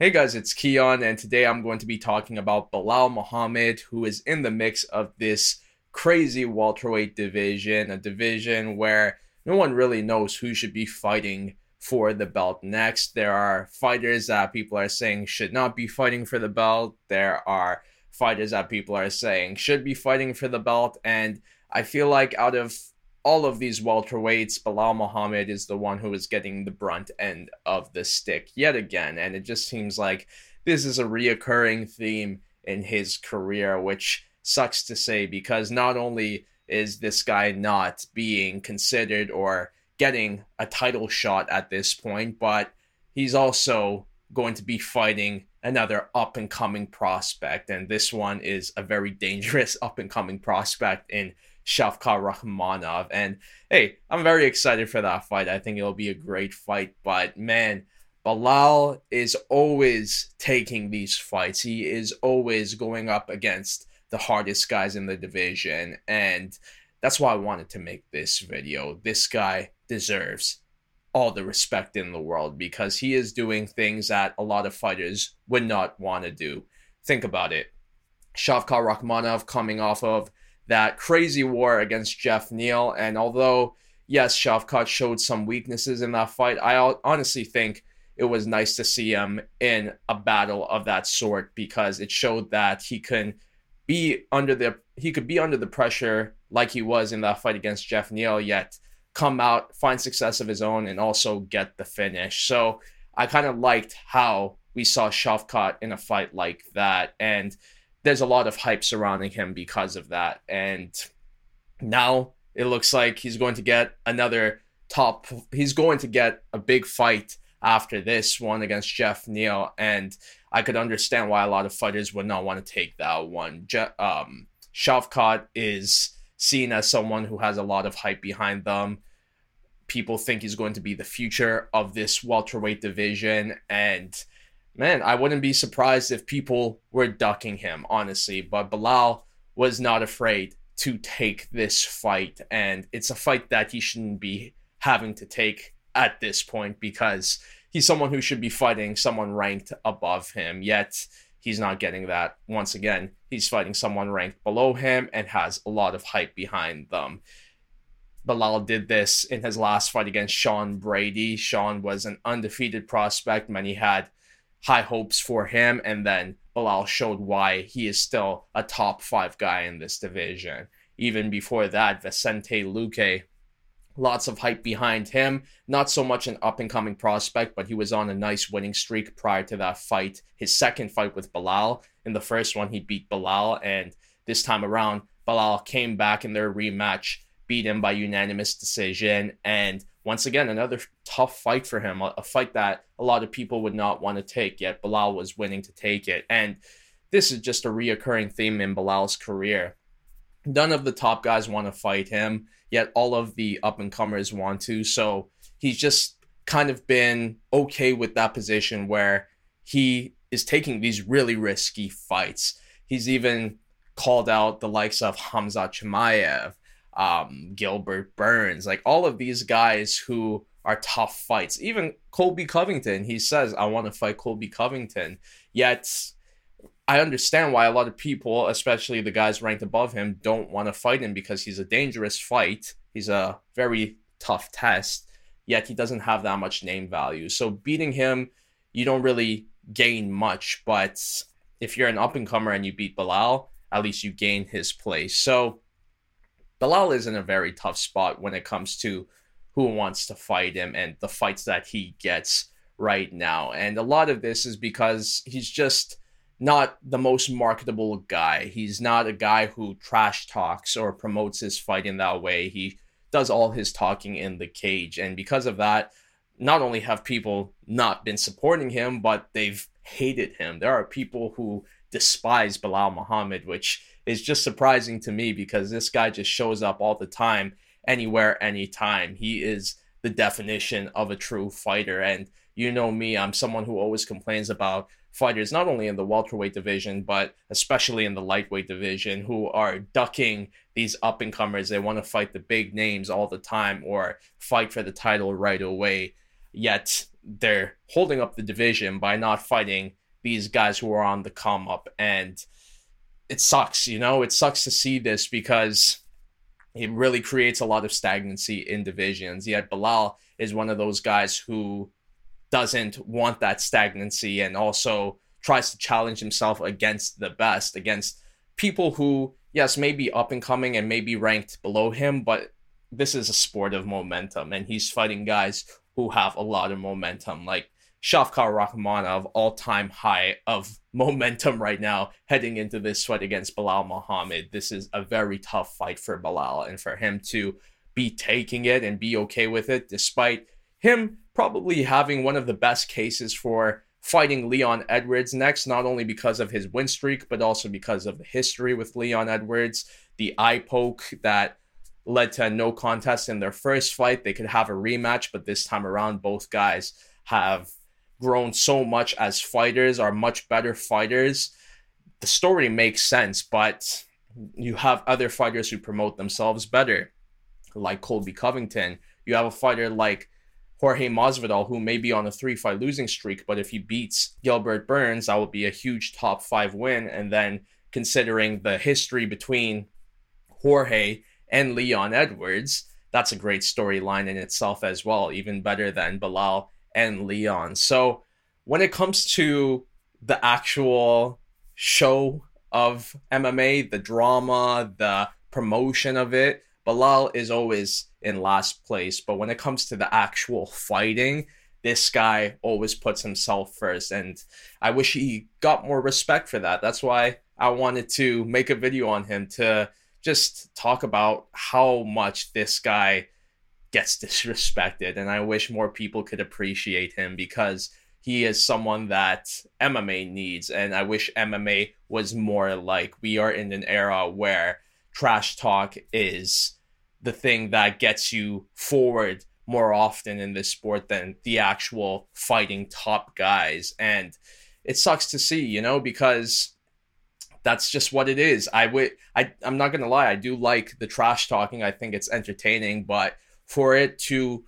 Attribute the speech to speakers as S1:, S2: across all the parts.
S1: Hey guys, it's Kiiyon, and today I'm going to be talking about Belal Muhammad, who is in the mix of this crazy welterweight division, a division where no one really knows who should be fighting for the belt next. There are fighters that people are saying should not be fighting for the belt. There are fighters that people are saying should be fighting for the belt, and I feel like out of all of these welterweights, Belal Muhammad is the one who is getting the brunt end of the stick yet again. And it just seems like this is a reoccurring theme in his career, which sucks to say because not only is this guy not being considered or getting a title shot at this point, but he's also going to be fighting another up and coming prospect. And this one is a very dangerous up and coming prospect in Shavkat Rakhmonov. And hey, I'm very excited for that fight. I think it'll be a great fight. But man, Belal is always taking these fights. He is always going up against the hardest guys in the division. And that's why I wanted to make this video. This guy deserves all the respect in the world because he is doing things that a lot of fighters would not want to do. Think about it. Shavkat Rakhmonov coming off of that crazy war against Geoff Neal. And although, yes, Shavkat showed some weaknesses in that fight, I honestly think it was nice to see him in a battle of that sort because it showed that he can be under the he could be under the pressure like he was in that fight against Geoff Neal, yet come out, find success of his own, and also get the finish. So I kind of liked how we saw Shavkat in a fight like that. And there's a lot of hype surrounding him because of that. And now it looks like he's going to get another top, he's going to get a big fight after this one against Geoff Neal. And I could understand why a lot of fighters would not want to take that one. Je- um, Shavkat is seen as someone who has a lot of hype behind them. People think he's going to be the future of this welterweight division. And man, I wouldn't be surprised if people were ducking him, honestly. But Belal was not afraid to take this fight. And it's a fight that he shouldn't be having to take at this point because he's someone who should be fighting someone ranked above him. Yet he's not getting that. Once again, he's fighting someone ranked below him and has a lot of hype behind them. Belal did this in his last fight against Sean Brady. Sean was an undefeated prospect. Many had high hopes for him, and then Belal showed why he is still a top five guy in this division. Even before that, Vicente Luque, lots of hype behind him. Not so much an up and coming prospect, but he was on a nice winning streak prior to that fight. His second fight with Belal. In the first one, he beat Belal, and this time around, Belal came back in their rematch, beat him by unanimous decision, and once again, another tough fight for him, a, a fight that a lot of people would not want to take, yet Belal was winning to take it. And this is just a reoccurring theme in Belal's career. None of the top guys want to fight him, yet all of the up and comers want to. So he's just kind of been okay with that position where he is taking these really risky fights. He's even called out the likes of Hamza Chimaev, um, Gilbert Burns, like all of these guys who are tough fights. Even Colby Covington, he says, I want to fight Colby Covington. Yet, I understand why a lot of people, especially the guys ranked above him, don't want to fight him because he's a dangerous fight. He's a very tough test, yet he doesn't have that much name value. So, beating him, you don't really gain much. But if you're an up and comer and you beat Belal, at least you gain his place. So, Belal is in a very tough spot when it comes to who wants to fight him and the fights that he gets right now. And a lot of this is because he's just not the most marketable guy. He's not a guy who trash talks or promotes his fight in that way. He does all his talking in the cage. And because of that, not only have people not been supporting him, but they've hated him. There are people who despise Belal Muhammad, which is just surprising to me because this guy just shows up all the time, anywhere, anytime. He is the definition of a true fighter. And you know me, I'm someone who always complains about fighters, not only in the welterweight division, but especially in the lightweight division, who are ducking these up and comers. They want to fight the big names all the time or fight for the title right away. Yet they're holding up the division by not fighting these guys who are on the come up. And it sucks, you know, it sucks to see this because it really creates a lot of stagnancy in divisions. Yet Belal is one of those guys who doesn't want that stagnancy and also tries to challenge himself against the best, against people who, yes, may be up and coming and may be ranked below him, but this is a sport of momentum, and he's fighting guys who have a lot of momentum, like Shavkat Rakhmonov, all time high of momentum right now, heading into this fight against Belal Muhammad. This is a very tough fight for Belal, and for him to be taking it and be okay with it, despite him probably having one of the best cases for fighting Leon Edwards next, not only because of his win streak, but also because of the history with Leon Edwards, the eye poke that led to no contest in their first fight. They could have a rematch, but this time around, both guys have grown so much as fighters, are much better fighters. The story makes sense, but you have other fighters who promote themselves better, like Colby Covington. You have a fighter like Jorge Masvidal, who may be on a three fight losing streak, but if he beats Gilbert Burns, that would be a huge top five win. And then considering the history between Jorge and Leon Edwards. That's a great storyline in itself as well, even better than Belal and Leon. So when it comes to the actual show of MMA, the drama, the promotion of it, Belal is always in last place. But when it comes to the actual fighting, this guy always puts himself first. And I wish he got more respect for that. That's why I wanted to make a video on him to just talk about how much this guy gets disrespected. And I wish more people could appreciate him because he is someone that MMA needs. And I wish MMA was more like we are in an era where trash talk is the thing that gets you forward more often in this sport than the actual fighting top guys. And it sucks to see, you know, because that's just what it is. I would I I'm not gonna lie, I do like the trash talking. I think it's entertaining, but for it to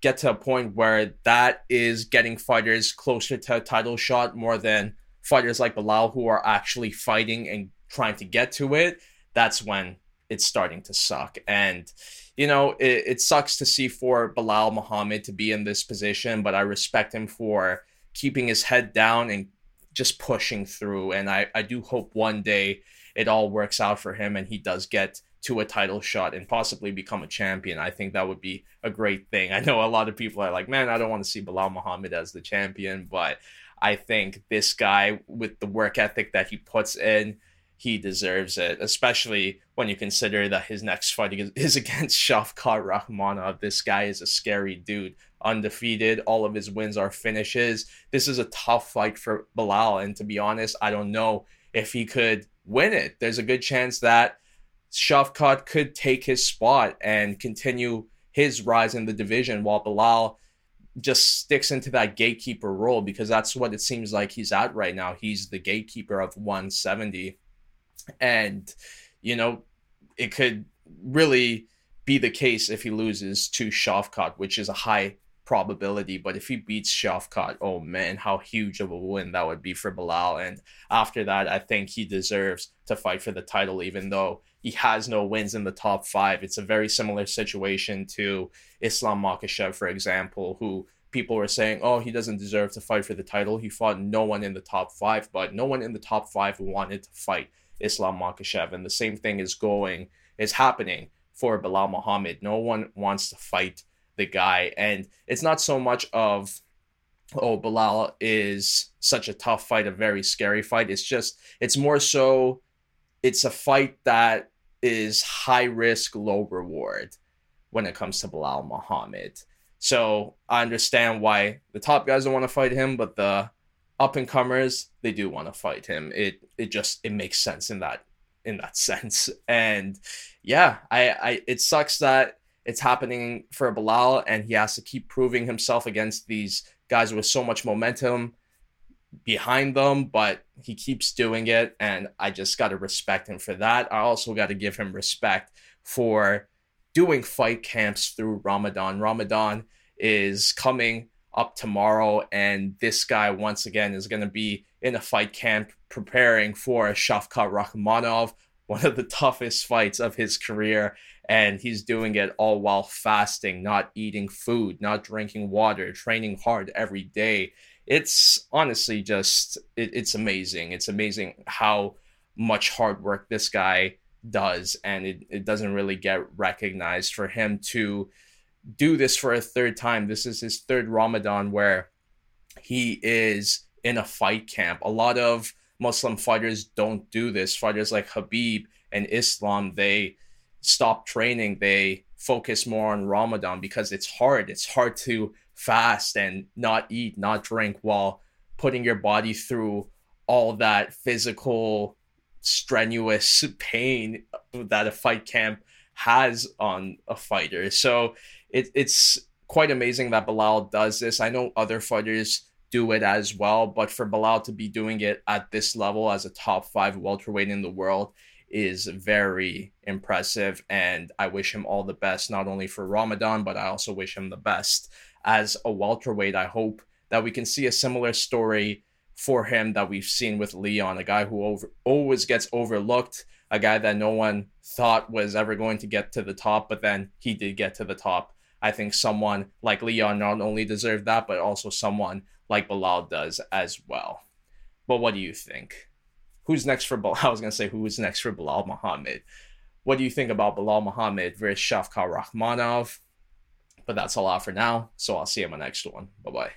S1: get to a point where that is getting fighters closer to a title shot more than fighters like Belal who are actually fighting and trying to get to it, that's when it's starting to suck. And you know, it, it sucks to see for Belal Muhammad to be in this position, but I respect him for keeping his head down and just pushing through. And I, I do hope one day it all works out for him and he does get to a title shot and possibly become a champion. I think that would be a great thing. I know a lot of people are like, man, I don't want to see Belal Muhammad as the champion, but I think this guy with the work ethic that he puts in, he deserves it, especially when you consider that his next fight is against Shavkat Rakhmonov. This guy is a scary dude undefeated. All of his wins are finishes. This is a tough fight for Belal, and to be honest, I don't know if he could win it. There's a good chance that Shavkat could take his spot and continue his rise in the division while Belal just sticks into that gatekeeper role because that's what it seems like he's at right now. He's the gatekeeper of 170. And, you know, it could really be the case if he loses to Shavkat, which is a high probability. But if he beats Shavkat, oh man, how huge of a win that would be for Belal. And after that, I think he deserves to fight for the title, even though he has no wins in the top five. It's a very similar situation to Islam Makhachev, for example, who people were saying, oh, he doesn't deserve to fight for the title. He fought no one in the top five, but no one in the top five wanted to fight Islam Makhachev. And the same thing is going, is happening for Belal Muhammad. No one wants to fight the guy. And it's not so much of, oh, Belal is such a tough fight, a very scary fight. It's just, it's more so, it's a fight that is high risk, low reward when it comes to Belal Muhammad. So I understand why the top guys don't want to fight him, but the up and comers they do want to fight him. It it just it makes sense in that in that sense. And yeah, I I it sucks that it's happening for Belal, and he has to keep proving himself against these guys with so much momentum behind them, but he keeps doing it, and I just got to respect him for that. I also got to give him respect for doing fight camps through Ramadan. Ramadan is coming up tomorrow, and this guy once again is going to be in a fight camp preparing for Shavkat Rakhmonov, one of the toughest fights of his career, and he's doing it all while fasting, not eating food, not drinking water, training hard every day. It's honestly just it, it's amazing. It's amazing how much hard work this guy does, and it, it doesn't really get recognized for him to do this for a third time. This is his third Ramadan where he is in a fight camp. A lot of Muslim fighters don't do this. Fighters like Khabib and Islam, they stop training. They focus more on Ramadan because it's hard. It's hard to fast and not eat, not drink while putting your body through all that physical, strenuous pain that a fight camp has on a fighter. So it, it's quite amazing that Belal does this. I know other fighters do it as well, but for Belal to be doing it at this level as a top five welterweight in the world is very impressive. And I wish him all the best, not only for Ramadan, but I also wish him the best as a welterweight. I hope that we can see a similar story for him that we've seen with Leon, a guy who over, always gets overlooked, a guy that no one thought was ever going to get to the top, but then he did get to the top. I think someone like Leon not only deserved that, but also someone like Belal does as well. But what do you think? Who's next for Belal? I was to say who's next for Belal Muhammad. What do you think about Belal Muhammad versus Shavkat Rakhmonov? But that's all out for now. So I'll see you in my next one. Bye bye.